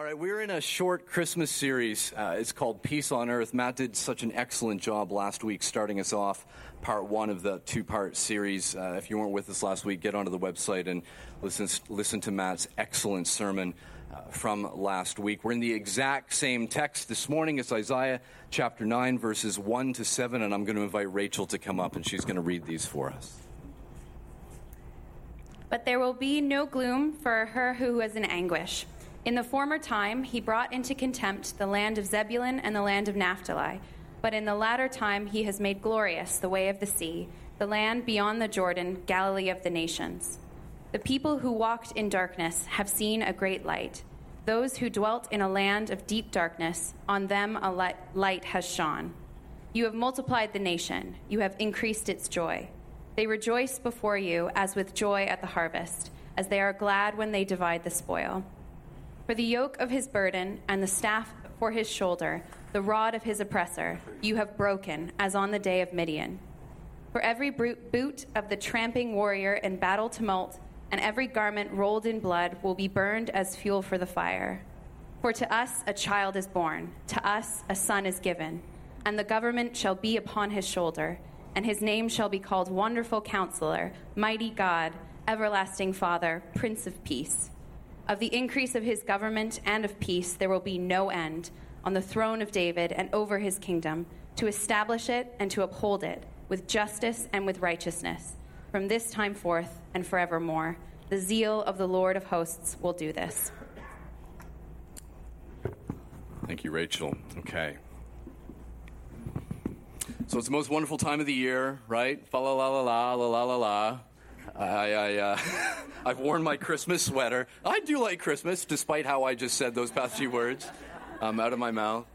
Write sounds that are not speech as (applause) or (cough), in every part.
All right, we're in a short Christmas series. Uh, it's called Peace on Earth. Matt did such an excellent job last week starting us off part one of the two part series. Uh, if you weren't with us last week, get onto the website and listen, listen to Matt's excellent sermon uh, from last week. We're in the exact same text this morning. It's Isaiah chapter 9, verses 1 to 7, and I'm going to invite Rachel to come up and she's going to read these for us. But there will be no gloom for her who is in anguish. In the former time, he brought into contempt the land of Zebulun and the land of Naphtali. But in the latter time, he has made glorious the way of the sea, the land beyond the Jordan, Galilee of the nations. The people who walked in darkness have seen a great light. Those who dwelt in a land of deep darkness, on them a light has shone. You have multiplied the nation, you have increased its joy. They rejoice before you as with joy at the harvest, as they are glad when they divide the spoil. For the yoke of his burden and the staff for his shoulder, the rod of his oppressor, you have broken, as on the day of Midian. For every boot of the tramping warrior in battle tumult, and every garment rolled in blood will be burned as fuel for the fire. For to us a child is born, to us a son is given, and the government shall be upon his shoulder, and his name shall be called Wonderful Counselor, Mighty God, Everlasting Father, Prince of Peace. Of the increase of his government and of peace there will be no end on the throne of David and over his kingdom, to establish it and to uphold it with justice and with righteousness from this time forth and forevermore. The zeal of the Lord of hosts will do this. Thank you, Rachel. Okay. So it's the most wonderful time of the year, right? Fa la la la la la la la la. I, I, uh, (laughs) I've worn my Christmas sweater. I do like Christmas, despite how I just said those past few words um, out of my mouth.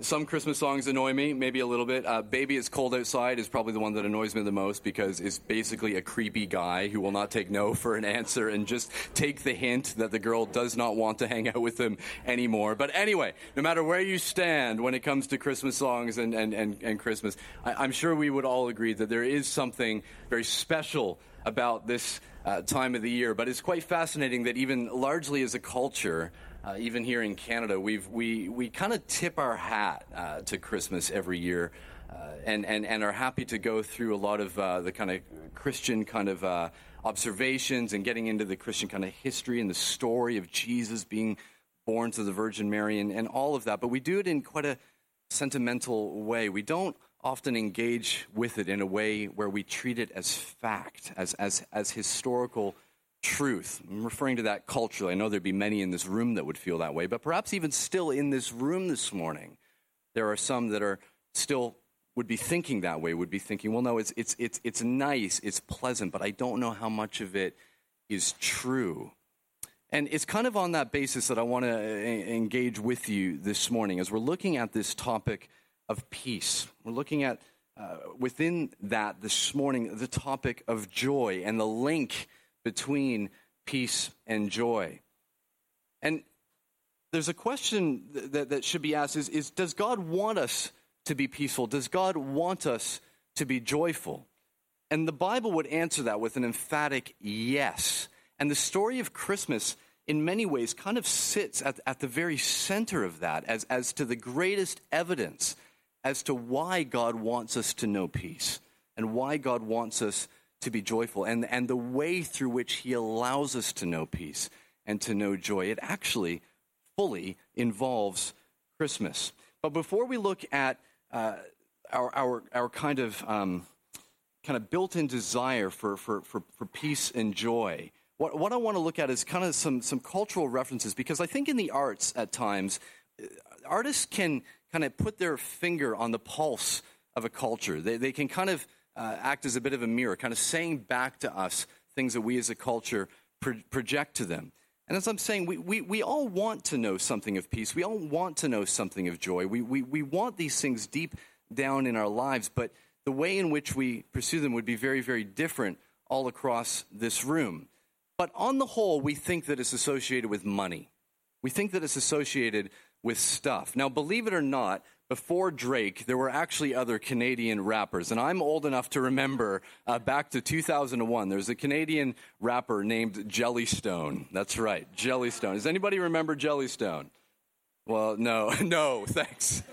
Some Christmas songs annoy me, maybe a little bit. Uh, Baby It's Cold Outside is probably the one that annoys me the most because it's basically a creepy guy who will not take no (laughs) for an answer and just take the hint that the girl does not want to hang out with him anymore. But anyway, no matter where you stand when it comes to Christmas songs and, and, and, and Christmas, I, I'm sure we would all agree that there is something very special about this uh, time of the year. But it's quite fascinating that even largely as a culture, uh, even here in Canada, we've, we, we kind of tip our hat uh, to Christmas every year. Uh, and, and, and are happy to go through a lot of uh, the kind of Christian kind of uh, observations and getting into the Christian kind of history and the story of Jesus being born to the Virgin Mary and, and all of that. But we do it in quite a sentimental way. We don't often engage with it in a way where we treat it as fact, as, as, as historical truth. I'm referring to that culturally. I know there'd be many in this room that would feel that way, but perhaps even still in this room this morning, there are some that are still would be thinking that way, would be thinking, well, no, it's, it's, it's, it's nice, it's pleasant, but I don't know how much of it is true. And it's kind of on that basis that I want to uh, engage with you this morning as we're looking at this topic of peace. We're looking at uh, within that this morning the topic of joy and the link between peace and joy. And there's a question that, that should be asked is, is Does God want us to be peaceful? Does God want us to be joyful? And the Bible would answer that with an emphatic yes. And the story of Christmas, in many ways, kind of sits at, at the very center of that as, as to the greatest evidence as to why God wants us to know peace and why God wants us to be joyful and, and the way through which He allows us to know peace and to know joy. It actually fully involves Christmas. But before we look at uh, our, our, our kind of um, kind of built-in desire for, for, for, for peace and joy, what, what I want to look at is kind of some, some cultural references because I think in the arts at times, uh, artists can kind of put their finger on the pulse of a culture. They, they can kind of uh, act as a bit of a mirror, kind of saying back to us things that we as a culture pro- project to them. And as I'm saying, we, we, we all want to know something of peace. We all want to know something of joy. We, we, we want these things deep down in our lives, but the way in which we pursue them would be very, very different all across this room. But on the whole, we think that it's associated with money. We think that it's associated with stuff. Now, believe it or not, before Drake, there were actually other Canadian rappers. And I'm old enough to remember uh, back to 2001, there's a Canadian rapper named Jelleestone. That's right, Jelleestone. Does anybody remember Jelleestone? Well, no, (laughs) no, thanks. (laughs)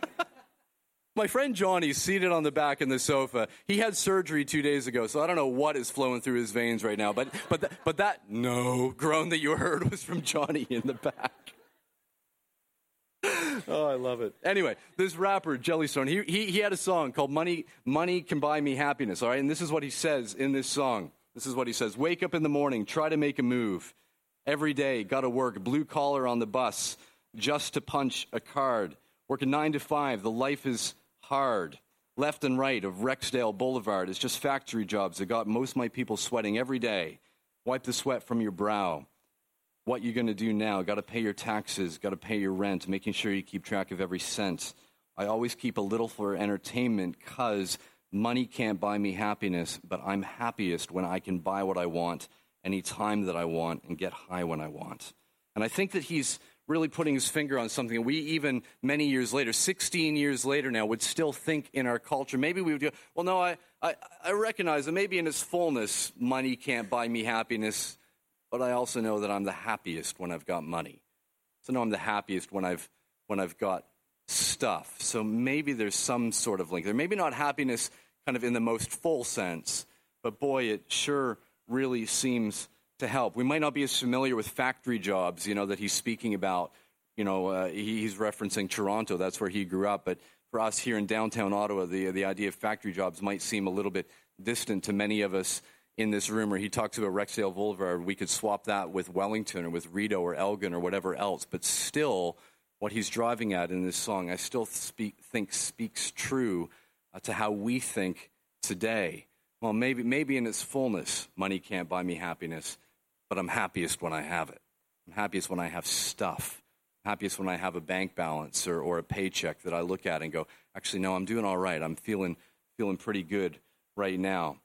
My friend Johnny's seated on the back in the sofa. He had surgery two days ago, so I don't know what is flowing through his veins right now. But, but, th- but that no (laughs) groan that you heard was from Johnny in the back. Oh, I love it. Anyway, this rapper Jelleestone, he, he, he had a song called "Money Money Can Buy Me Happiness." All right, and this is what he says in this song. This is what he says: Wake up in the morning, try to make a move. Every day, got to work, blue collar on the bus, just to punch a card. Working nine to five, the life is hard. Left and right of Rexdale Boulevard is just factory jobs that got most of my people sweating every day. Wipe the sweat from your brow. What you're going to do now? Got to pay your taxes, got to pay your rent, making sure you keep track of every cent. I always keep a little for entertainment because money can't buy me happiness, but I'm happiest when I can buy what I want any time that I want and get high when I want. And I think that he's really putting his finger on something we even many years later 16 years later now would still think in our culture maybe we would go well no i, I, I recognize that maybe in its fullness money can't buy me happiness but i also know that i'm the happiest when i've got money so know i'm the happiest when i've when i've got stuff so maybe there's some sort of link there maybe not happiness kind of in the most full sense but boy it sure really seems to help. We might not be as familiar with factory jobs, you know, that he's speaking about. You know, uh, he's referencing Toronto. That's where he grew up. But for us here in downtown Ottawa, the the idea of factory jobs might seem a little bit distant to many of us in this room. Or he talks about Rexdale Boulevard. We could swap that with Wellington or with Rideau or Elgin or whatever else. But still, what he's driving at in this song, I still speak, think speaks true uh, to how we think today. Well, maybe maybe in its fullness, money can't buy me happiness but I'm happiest when I have it. I'm happiest when I have stuff. I'm happiest when I have a bank balance or, or a paycheck that I look at and go, actually, no, I'm doing all right. I'm feeling, feeling pretty good right now.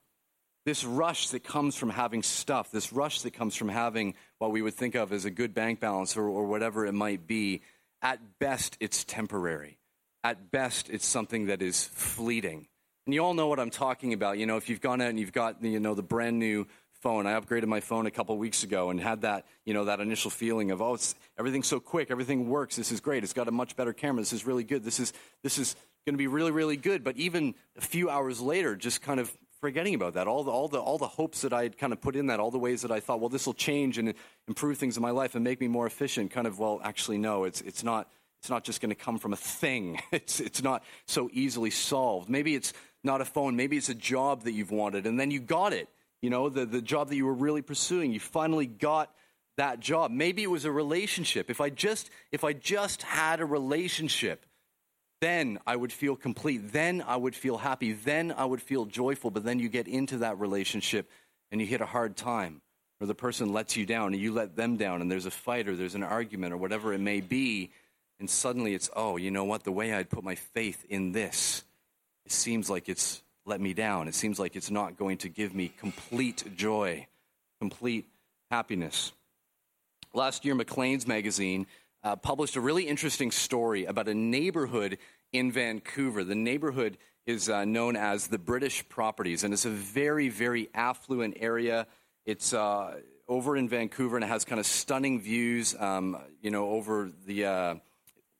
This rush that comes from having stuff, this rush that comes from having what we would think of as a good bank balance or, or whatever it might be, at best, it's temporary. At best, it's something that is fleeting. And you all know what I'm talking about. You know, if you've gone out and you've got, you know, the brand new phone. I upgraded my phone a couple weeks ago and had that, you know, that initial feeling of, oh, it's, everything's so quick, everything works. This is great. It's got a much better camera. This is really good. This is this is going to be really really good. But even a few hours later, just kind of forgetting about that. All the all the all the hopes that I had kind of put in that, all the ways that I thought, well, this will change and improve things in my life and make me more efficient. Kind of, well, actually, no. It's it's not. It's not just going to come from a thing. (laughs) It's it's not so easily solved. Maybe it's not a phone. Maybe it's a job that you've wanted, and then you got it you know, the, the job that you were really pursuing. You finally got that job. Maybe it was a relationship. If I just if I just had a relationship, then I would feel complete. Then I would feel happy. Then I would feel joyful. But then you get into that relationship and you hit a hard time, or the person lets you down and you let them down, and there's a fight or there's an argument or whatever it may be, and suddenly it's, oh, you know what? The way I'd put my faith in this, it seems like it's let me down. It seems like it's not going to give me complete joy, complete happiness. Last year, Maclean's magazine uh, published a really interesting story about a neighborhood in Vancouver. The neighborhood is uh, known as the British Properties, and it's a very, very affluent area. It's uh, over in Vancouver, and it has kind of stunning views, um, you know, over the uh,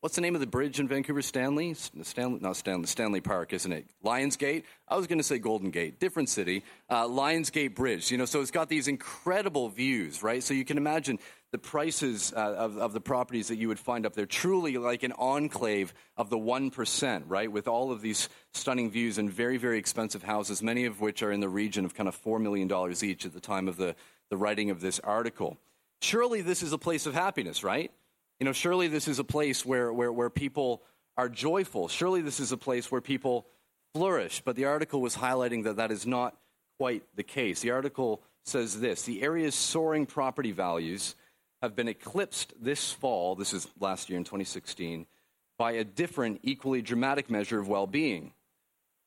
What's the name of the bridge in Vancouver? Stanley? Stanley, not Stanley, Stanley Park, isn't it? Lionsgate? I was going to say Golden Gate, different city. Uh, Lionsgate Bridge, you know, so it's got these incredible views, right? So you can imagine the prices uh, of, of the properties that you would find up there, truly like an enclave of the 1%, right? With all of these stunning views and very, very expensive houses, many of which are in the region of kind of $4 million each at the time of the, the writing of this article. Surely this is a place of happiness, right? You know, surely this is a place where, where, where people are joyful. Surely this is a place where people flourish. But the article was highlighting that that is not quite the case. The article says this The area's soaring property values have been eclipsed this fall, this is last year in 2016, by a different, equally dramatic measure of well being.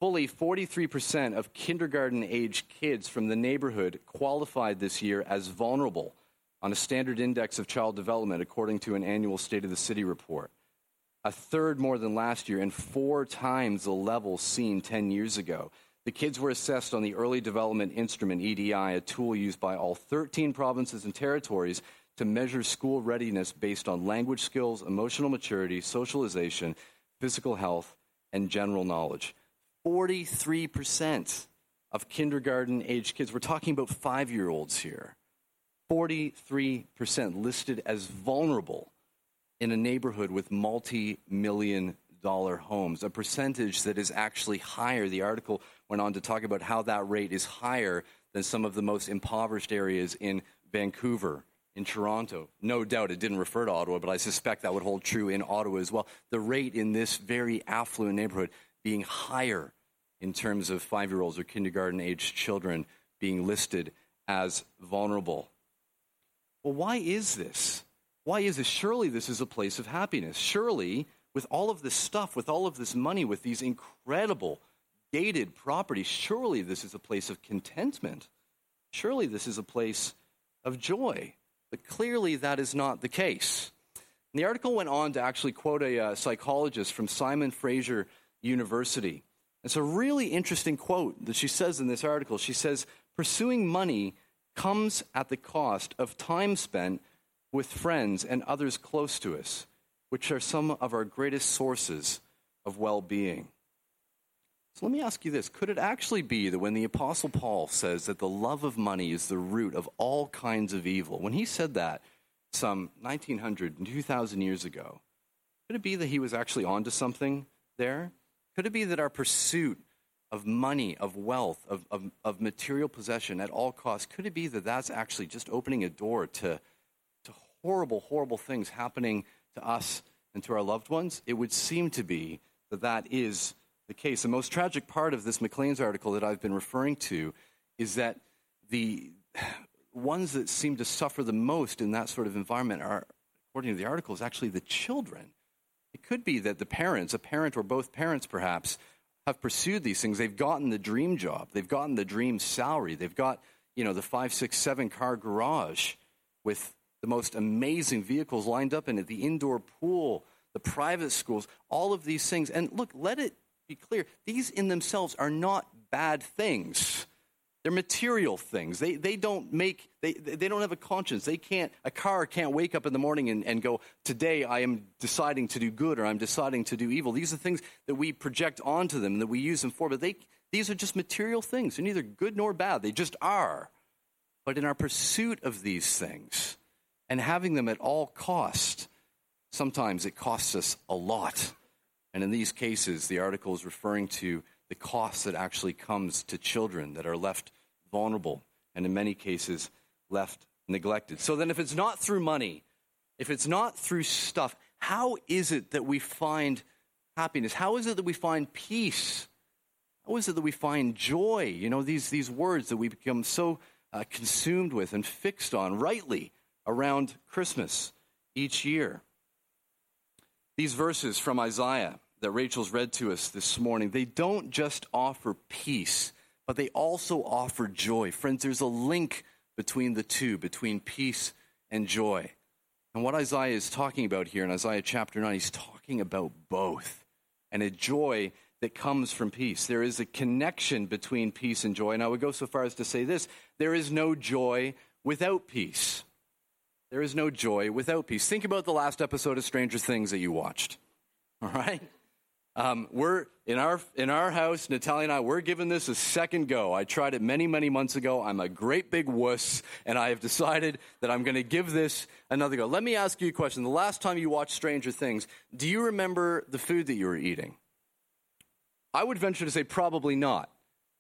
Fully 43% of kindergarten age kids from the neighborhood qualified this year as vulnerable on a standard index of child development, according to an annual State of the City report. A third more than last year, and four times the level seen 10 years ago. The kids were assessed on the Early Development Instrument, EDI, a tool used by all 13 provinces and territories to measure school readiness based on language skills, emotional maturity, socialization, physical health, and general knowledge. 43% of kindergarten age kids, we're talking about five year olds here, 43% listed as vulnerable in a neighborhood with multi million dollar homes, a percentage that is actually higher. The article went on to talk about how that rate is higher than some of the most impoverished areas in Vancouver, in Toronto. No doubt it didn't refer to Ottawa, but I suspect that would hold true in Ottawa as well. The rate in this very affluent neighborhood being higher in terms of five year olds or kindergarten aged children being listed as vulnerable. Well, why is this? Why is this? Surely this is a place of happiness. Surely, with all of this stuff, with all of this money, with these incredible gated properties, surely this is a place of contentment. Surely this is a place of joy. But clearly that is not the case. And the article went on to actually quote a uh, psychologist from Simon Fraser University. It's a really interesting quote that she says in this article. She says, Pursuing money comes at the cost of time spent with friends and others close to us, which are some of our greatest sources of well being. So let me ask you this Could it actually be that when the Apostle Paul says that the love of money is the root of all kinds of evil, when he said that some 1900, 2000 years ago, could it be that he was actually onto something there? Could it be that our pursuit of money, of wealth, of, of, of material possession at all costs, could it be that that's actually just opening a door to, to horrible, horrible things happening to us and to our loved ones? It would seem to be that that is the case. The most tragic part of this Maclean's article that I've been referring to is that the ones that seem to suffer the most in that sort of environment are, according to the article, is actually the children. It could be that the parents, a parent or both parents perhaps, have pursued these things. They've gotten the dream job. They've gotten the dream salary. They've got, you know, the five, six, seven car garage with the most amazing vehicles lined up in it, the indoor pool, the private schools, all of these things. And look, let it be clear these in themselves are not bad things. They're material things. They, they don't make, they, they don't have a conscience. They can't, a car can't wake up in the morning and, and go, today I am deciding to do good or I'm deciding to do evil. These are things that we project onto them that we use them for, but they, these are just material things. They're neither good nor bad. They just are. But in our pursuit of these things and having them at all cost, sometimes it costs us a lot. And in these cases, the article is referring to the cost that actually comes to children that are left vulnerable and in many cases left neglected. So then, if it's not through money, if it's not through stuff, how is it that we find happiness? How is it that we find peace? How is it that we find joy? You know, these, these words that we become so uh, consumed with and fixed on rightly around Christmas each year. These verses from Isaiah that Rachel's read to us this morning, they don't just offer peace, but they also offer joy. Friends, there's a link between the two, between peace and joy. And what Isaiah is talking about here in Isaiah chapter 9, he's talking about both and a joy that comes from peace. There is a connection between peace and joy. And I would go so far as to say this there is no joy without peace. There is no joy without peace. Think about the last episode of Stranger Things that you watched. All right? Um, we're in our in our house, Natalia and I. We're giving this a second go. I tried it many many months ago. I'm a great big wuss, and I have decided that I'm going to give this another go. Let me ask you a question. The last time you watched Stranger Things, do you remember the food that you were eating? I would venture to say probably not.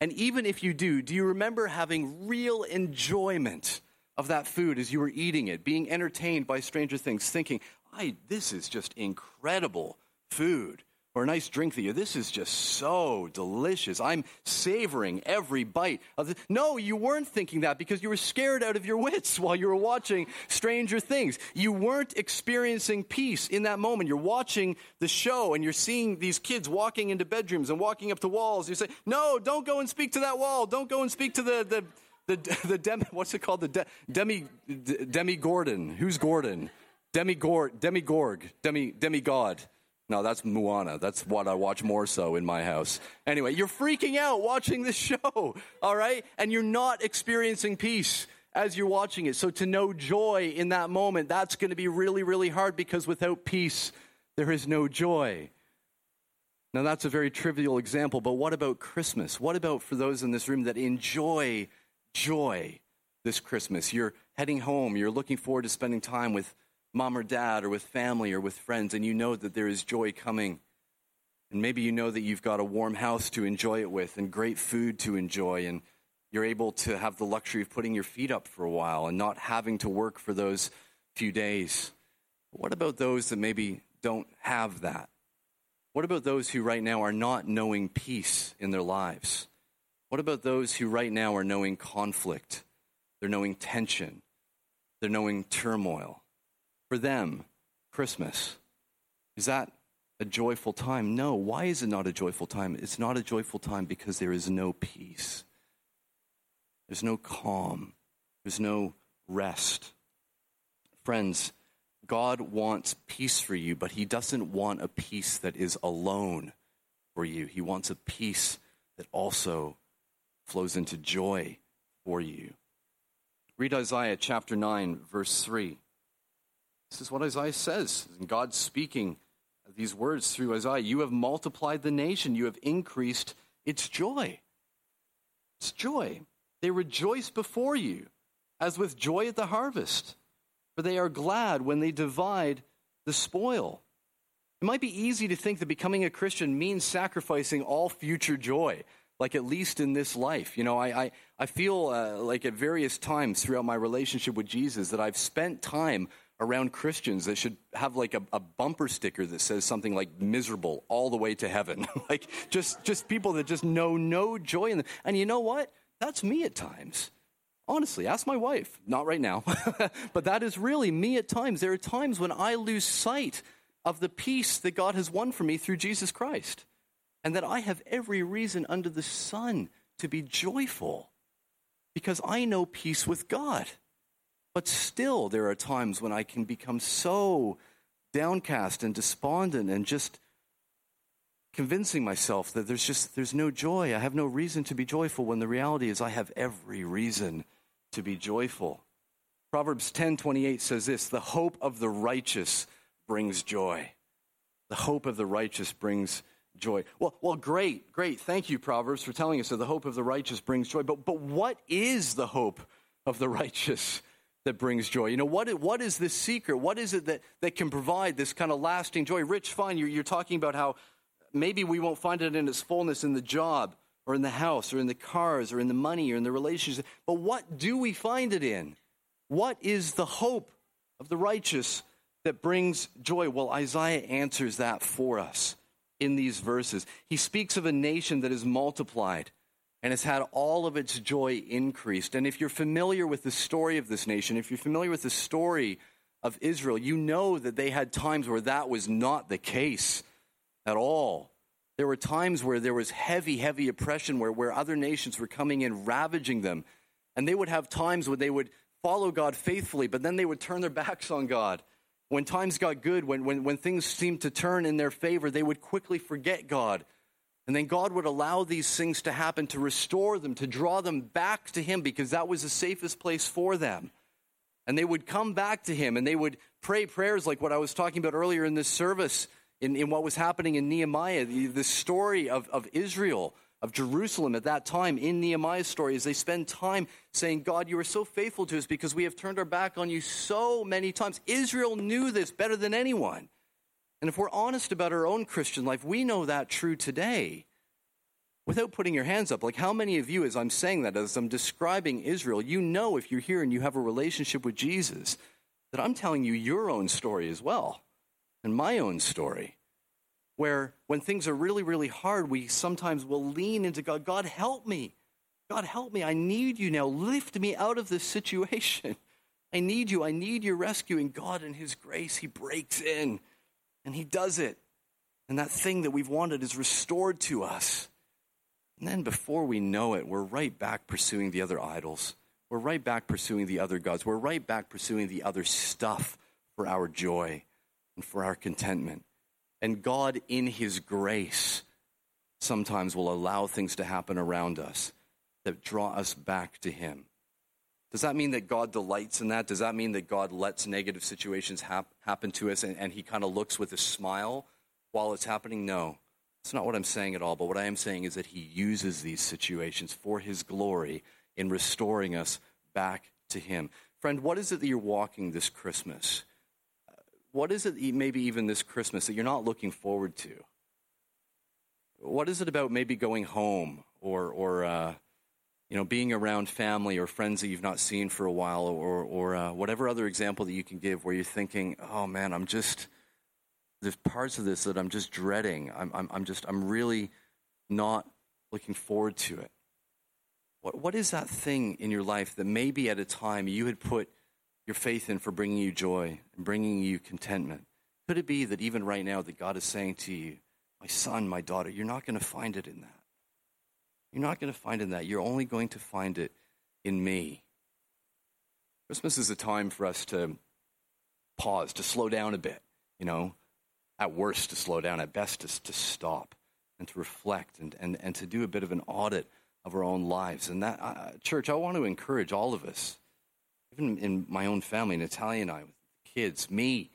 And even if you do, do you remember having real enjoyment of that food as you were eating it, being entertained by Stranger Things, thinking, "I this is just incredible food." Or a nice drink that you, this is just so delicious. I'm savoring every bite of it. No, you weren't thinking that because you were scared out of your wits (laughs) while you were watching Stranger Things. You weren't experiencing peace in that moment. You're watching the show and you're seeing these kids walking into bedrooms and walking up to walls. You say, no, don't go and speak to that wall. Don't go and speak to the, the, the, (laughs) the Demi, (laughs) what's it called? The de, Demi, Demi Gordon. Who's Gordon? Demi Gorg, Demi Gorg, Demi, Demi God. No, that's Moana. That's what I watch more so in my house. Anyway, you're freaking out watching this (laughs) show, all right? And you're not experiencing peace as you're watching it. So to know joy in that moment, that's going to be really, really hard because without peace, there is no joy. Now, that's a very trivial example, but what about Christmas? What about for those in this room that enjoy joy this Christmas? You're heading home, you're looking forward to spending time with mom or dad or with family or with friends, and you know that there is joy coming. And maybe you know that you've got a warm house to enjoy it with and great food to enjoy, and you're able to have the luxury of putting your feet up for a while and not having to work for those few days. But what about those that maybe don't have that? What about those who right now are not knowing peace in their lives? What about those who right now are knowing conflict? They're knowing tension. They're knowing turmoil. For them, Christmas, is that a joyful time? No. Why is it not a joyful time? It's not a joyful time because there is no peace. There's no calm. There's no rest. Friends, God wants peace for you, but He doesn't want a peace that is alone for you. He wants a peace that also flows into joy for you. Read Isaiah chapter 9, verse 3. This is what Isaiah says. And God speaking these words through Isaiah You have multiplied the nation, you have increased its joy. It's joy. They rejoice before you, as with joy at the harvest, for they are glad when they divide the spoil. It might be easy to think that becoming a Christian means sacrificing all future joy, like at least in this life. You know, I, I, I feel uh, like at various times throughout my relationship with Jesus that I've spent time around Christians that should have like a, a, bumper sticker that says something like miserable all the way to heaven. (laughs) like just, just people that just know no joy in them. And you know what? That's me at times. Honestly, ask my wife. Not right now. (laughs) but that is really me at times. There are times when I lose sight of the peace that God has won for me through Jesus Christ. And that I have every reason under the sun to be joyful because I know peace with God. But still, there are times when I can become so downcast and despondent and just convincing myself that there's just there's no joy. I have no reason to be joyful when the reality is I have every reason to be joyful. Proverbs 10:28 says this, "The hope of the righteous brings joy." The hope of the righteous brings joy. Well, well, great, great. Thank you, Proverbs, for telling us that the hope of the righteous brings joy. But, but what is the hope of the (laughs) righteous that brings joy? You know, what, what is the secret? What is it that, that can provide this kind of lasting joy? Rich, fine, you're, you're talking about how maybe we won't find it in its fullness in the job or in the house or in the cars or in the money or in the relationships. But what do we find it in? What is the hope of the righteous that brings joy? Well, Isaiah answers that for us in these verses. He speaks of a nation that is multiplied and has had all of its joy increased. And if you're familiar with the story of this nation, if you're familiar with the story of Israel, you know that they had times where that was not the case at all. There were times where there was heavy, heavy oppression, where, where other nations were coming in, ravaging them. And they would have times when they would follow God faithfully, but then they would turn their (laughs) backs on God. When times got good, when, when, when things seemed to turn in their favor, they would quickly forget God. And then God would allow these things to happen to restore them, to draw them back to Him, because that was the safest place for them. And they would come back to Him and they would pray prayers like what I was talking about earlier in this service in, in what was happening in Nehemiah, the, the story of, of Israel, of Jerusalem at that time in Nehemiah's story, as they spend time saying, God, you are so faithful to us because we have turned our back on you so many times. Israel knew this better than anyone. And if we're honest about our own Christian life, we know that true today. Without putting your hands up, like how many of you, as I'm saying that, as I'm describing Israel, you know if you're here and you have a relationship with Jesus, that I'm telling you your own story as well and my own story, where when things are really, really hard, we sometimes will lean into God. God, help me. God, help me. I need you now. Lift me out of this situation. (laughs) I need you. I need your rescue. And God, in His grace, He breaks in and He does it. And that thing that we've wanted is restored to us. And then before we know it, we're right back pursuing the other idols. We're right back pursuing the other gods. We're right back pursuing the other stuff for our joy and for our contentment. And God, in His grace, sometimes will allow things to happen around us that draw us back to Him. Does that mean that God delights in that? Does that mean that God lets negative situations hap- happen to us and, and he kind of looks with a smile while it's happening? No. That's not what I'm saying at all. But what I am saying is that he uses these situations for his glory in restoring us back to him. Friend, what is it that you're walking this Christmas? What is it, maybe even this Christmas, that you're not looking forward to? What is it about maybe going home or, or uh, you know, being around family or friends that you've not seen for a while, or, or uh, whatever other example that you can give where you're thinking, oh man, I'm just, there's parts of this that I'm just dreading. I'm, I'm, I'm just, I'm really not looking forward to it. What, what is that thing in your life that maybe at a time you had put your faith in for bringing you joy and bringing you contentment? Could it be that even right now that God is saying to you, my son, my daughter, you're not going to find it in that. You're not going to find it in that. You're only going to find it in me. Christmas is a time for us to pause, to slow down a bit, you know, at worst to slow down, at best to, to stop and to reflect and, and, and to do a bit of an audit of our own lives. And that, uh, church, I want to encourage all of us, even in my own family, Natalia and I, with kids, me,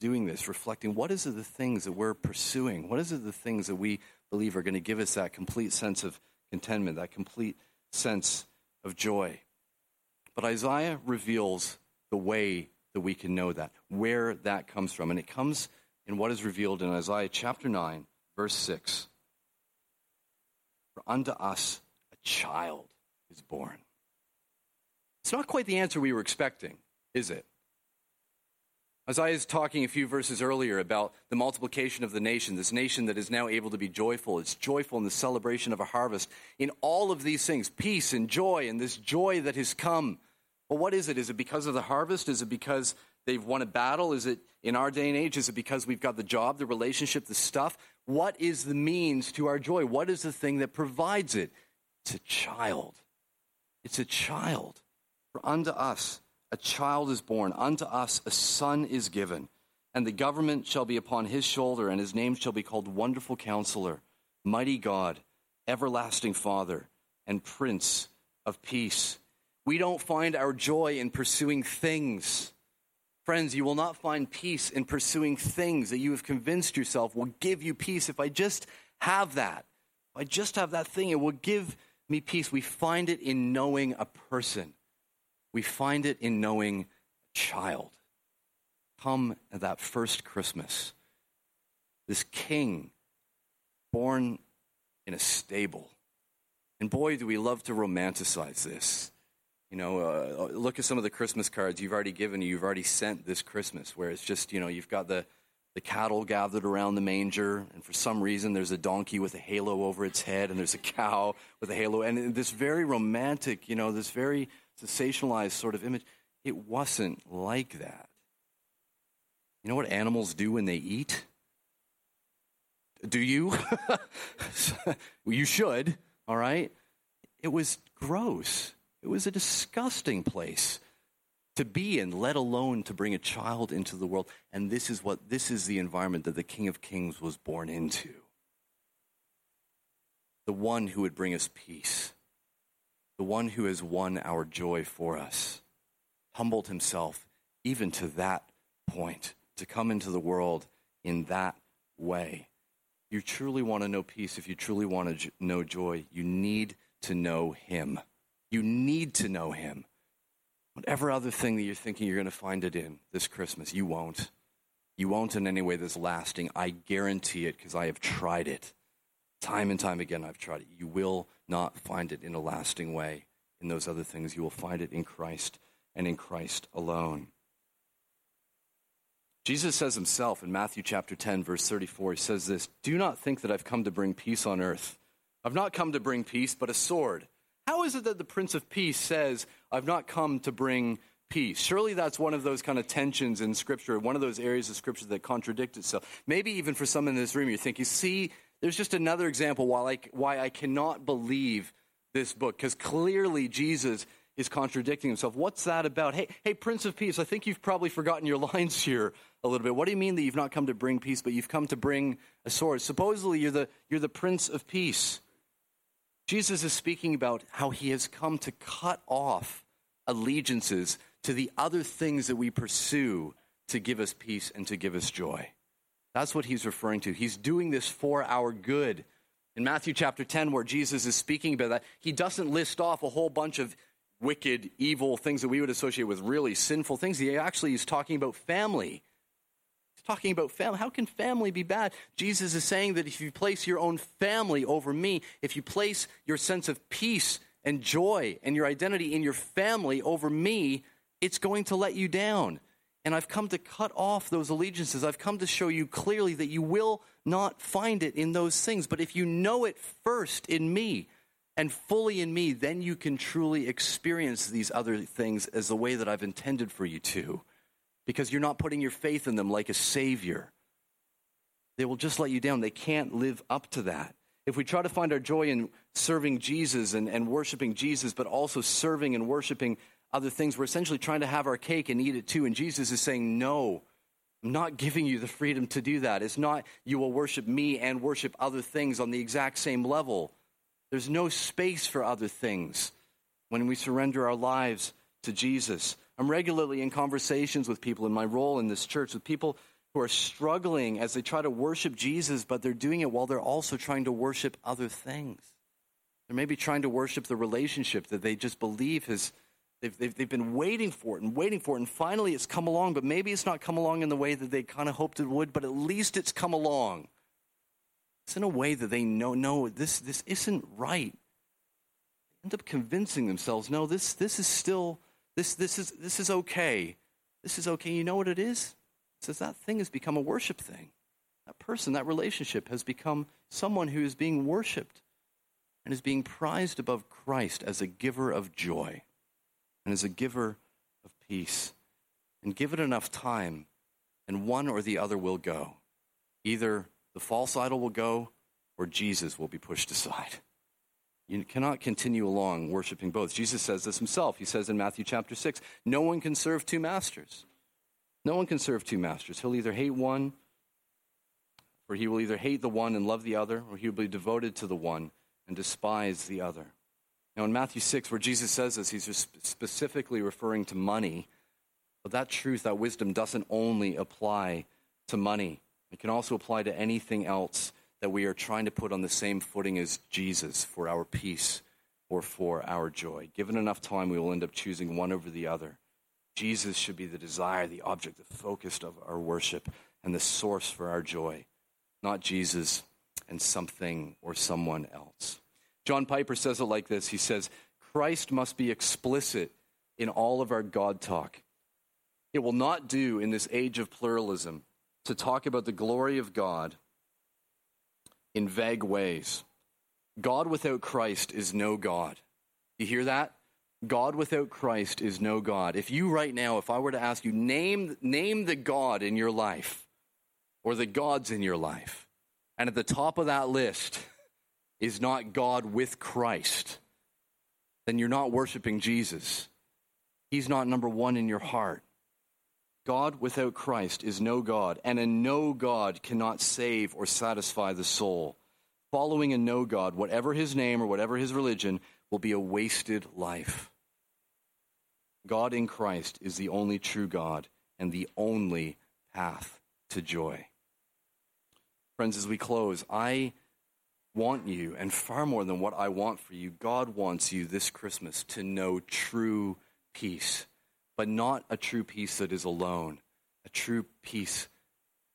doing this, reflecting what is it the things that we're pursuing? What is it the things that we believe are going to give us that complete sense of contentment, that complete sense of joy. But Isaiah reveals the way that we can know that, where that comes from. And it comes in what is revealed in Isaiah chapter 9, verse 6. For unto us a child is born. It's not quite the answer we were expecting, is it? Isaiah is talking a few verses earlier about the multiplication of the nation, this nation that is now able to be joyful. It's joyful in the celebration of a harvest. In all of these things, peace and joy and this joy that has come. Well, what is it? Is it because of the harvest? Is it because they've won a battle? Is it in our day and age? Is it because we've got the job, the relationship, the stuff? What is the means to our joy? What is the thing that provides it? It's a child. It's a child. For unto us a child is born, unto us a son is given, and the government shall be upon his shoulder, and his name shall be called Wonderful Counselor, Mighty God, Everlasting Father, and Prince of Peace. We don't find our joy in pursuing things. Friends, you will not find peace in pursuing things that you have convinced yourself will give you peace. If I just have that, if I just have that thing, it will give me peace. We find it in knowing a person we find it in knowing a child. Come at that first Christmas. This king born in a stable. And boy, do we love to romanticize this. You know, uh, look at some of the Christmas cards you've already given, you've already sent this Christmas, where it's just, you know, you've got the, the cattle gathered around the manger, and for some reason there's a donkey with a halo over its head, and there's a cow with a halo, and this very romantic, you know, this very sensationalized sort of image. It wasn't like that. You know what animals do when they eat? Do you? (laughs) you should, all right? It was gross. It was a disgusting place to be in, let alone to bring a child into the world. And this is what this is the environment that the King of Kings was born into. The one who would bring us peace the one who has won our joy for us, humbled himself even to that point to come into the world in that way. You truly want to know peace, if you truly want to know joy, you need to know him. You need to know him. Whatever other thing that you're thinking you're going to find it in this Christmas, you won't. You won't in any way that's lasting. I guarantee it because I have tried it. Time and time again, I've tried it. You will not find it in a lasting way in those other things. You will find it in Christ and in Christ alone. Jesus says himself in Matthew chapter 10, verse 34, he says this Do not think that I've come to bring peace on earth. I've not come to bring peace, but a sword. How is it that the Prince of Peace says, I've not come to bring peace? Surely that's one of those kind of tensions in Scripture, one of those areas of Scripture that contradict itself. Maybe even for some in this room, you're thinking, see, there's just another example why I, why I cannot believe this book, because clearly Jesus is contradicting himself. What's that about? Hey, hey, Prince of Peace, I think you've probably forgotten your (laughs) lines here a little bit. What do you mean that you've not come to bring peace, but you've come to bring a sword? Supposedly you're the, you're the Prince of Peace. Jesus is speaking about how he has come to cut off allegiances to the other things that we pursue to give us peace and to give us joy. That's what he's referring to. He's doing this for our good. In Matthew chapter 10, where Jesus is speaking about that, he doesn't list off a whole bunch of wicked, evil things that we would associate with really sinful things. He actually is talking about family. He's talking about family. How can family be bad? Jesus is saying that if you place your own family over me, if you place your sense of peace and joy and your identity in your family over me, it's going to let you down. And I've come to cut off those allegiances. I've come to show you clearly that you will not find it in those things. But if you know it first in me and fully in me, then you can truly experience these other things as the way that I've intended for you to. Because you're not putting your faith in them like a savior. They will just let you down. They can't live up to that. If we try to find our joy in serving Jesus and, and worshiping Jesus, but also serving and worshiping other things. We're essentially trying to have our cake and eat it too. And Jesus is saying, No, I'm not giving you the freedom to do that. It's not you will worship me and worship other things on the exact same level. There's no space for other things when we surrender our lives to Jesus. I'm regularly in conversations with people in my role in this church, with people who are struggling as they try to worship Jesus, but they're doing it while they're also trying to worship other things. They're maybe trying to worship the relationship that they just believe has They've, they've, they've been waiting for it and waiting for it, and finally it's come along, but maybe it's not come along in the way that they kind of hoped it would, but at least it's come along. It's in a way that they know, no, this, this isn't right. They end up convincing themselves, no, this, this is still, this, this, is, this is okay. This is okay. You know what it is? It says that thing has become a worship thing. That person, that relationship has become someone who is being worshiped and is being prized above Christ as a giver of joy and is a giver of peace. And give it enough time, and one or the other will go. Either the false idol will go, or Jesus will be pushed aside. You cannot continue along worshiping both. Jesus says this himself. He says in Matthew chapter 6 No one can serve two masters. No one can serve two masters. He'll either hate one, or he will either hate the one and love the other, or he will be devoted to the one and despise the other. Now, in Matthew 6, where Jesus says this, he's just specifically referring to money. But that truth, that wisdom, doesn't only apply to money, it can also apply to anything else that we are trying to put on the same footing as Jesus for our peace or for our joy. Given enough time, we will end up choosing one over the other. Jesus should be the desire, the object, the focus of our worship, and the source for our joy, not Jesus and something or someone else. John Piper says it like this He says, Christ must be explicit in all of our God talk. It will not do in this age of pluralism to talk about the glory of God in vague ways. God without Christ is no God. You hear that? God without Christ is no God. If you right now, if I were to ask you, name, name the God in your life or the gods in your life, and at the top of that list, is not God with Christ, then you're not worshiping Jesus. He's not number one in your heart. God without Christ is no God, and a no God cannot save or satisfy the soul. Following a no God, whatever his name or whatever his religion, will be a wasted life. God in Christ is the only true God and the only path to joy. Friends, as we close, I want you, and far more than what I want for you, God wants you this Christmas to know true peace, but not a true peace that is alone, a true peace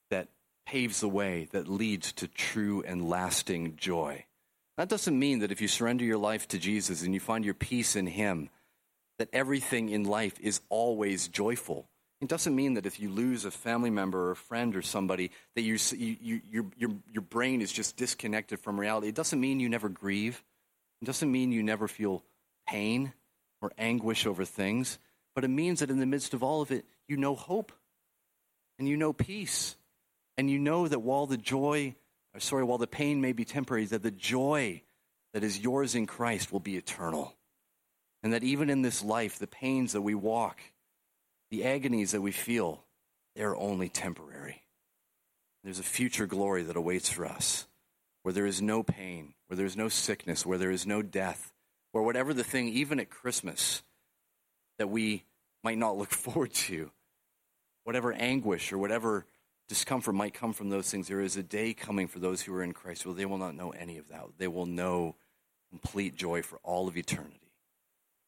that paves the way, that leads to true and lasting joy. That doesn't mean that if you surrender your life to Jesus and you find your peace in Him, that everything in life is always joyful. It doesn't mean that if you lose a family member or a friend or somebody, that you, you, your, your, your brain is just disconnected from reality. It doesn't mean you never grieve. It doesn't mean you never feel pain or anguish over things. But it means that in the midst of all of it, you know hope and you know peace. And you know that while the joy, uh, sorry, while the pain may be temporary, that the joy that is yours in Christ will be eternal. And that even in this life, the pains that we walk, the agonies that we feel, they're only temporary. There's a future glory that awaits for us where there is no pain, where there is no sickness, where there is no death, where whatever the thing, even at Christmas, that we might not look (laughs) forward to. Whatever anguish or whatever discomfort might come from those things, there is a day coming for those who are in Christ where they will not know any of that. They will know complete joy for all of eternity.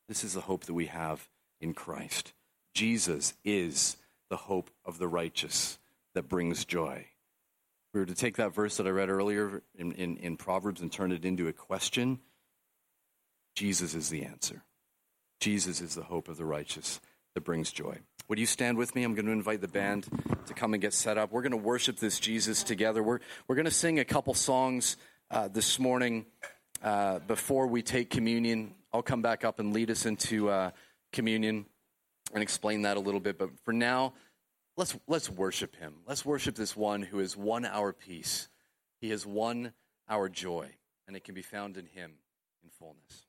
This is the hope that we have in Christ. Jesus is the hope of the righteous that brings joy. If we were to take that verse that I read earlier in, in, in Proverbs and turn it into a question, Jesus is the answer. Jesus is the hope of the righteous that brings joy. Would you stand with me? I'm going to invite the band to come and get set up. We're going to worship this Jesus together. We're, we're going to sing a couple songs uh, this morning uh, before we take communion. I'll come back up and lead us into uh, communion and explain that a little bit. But for now, let's, let's worship him. Let's worship this one who has won our peace. He has won our joy, and it can be found in him in fullness.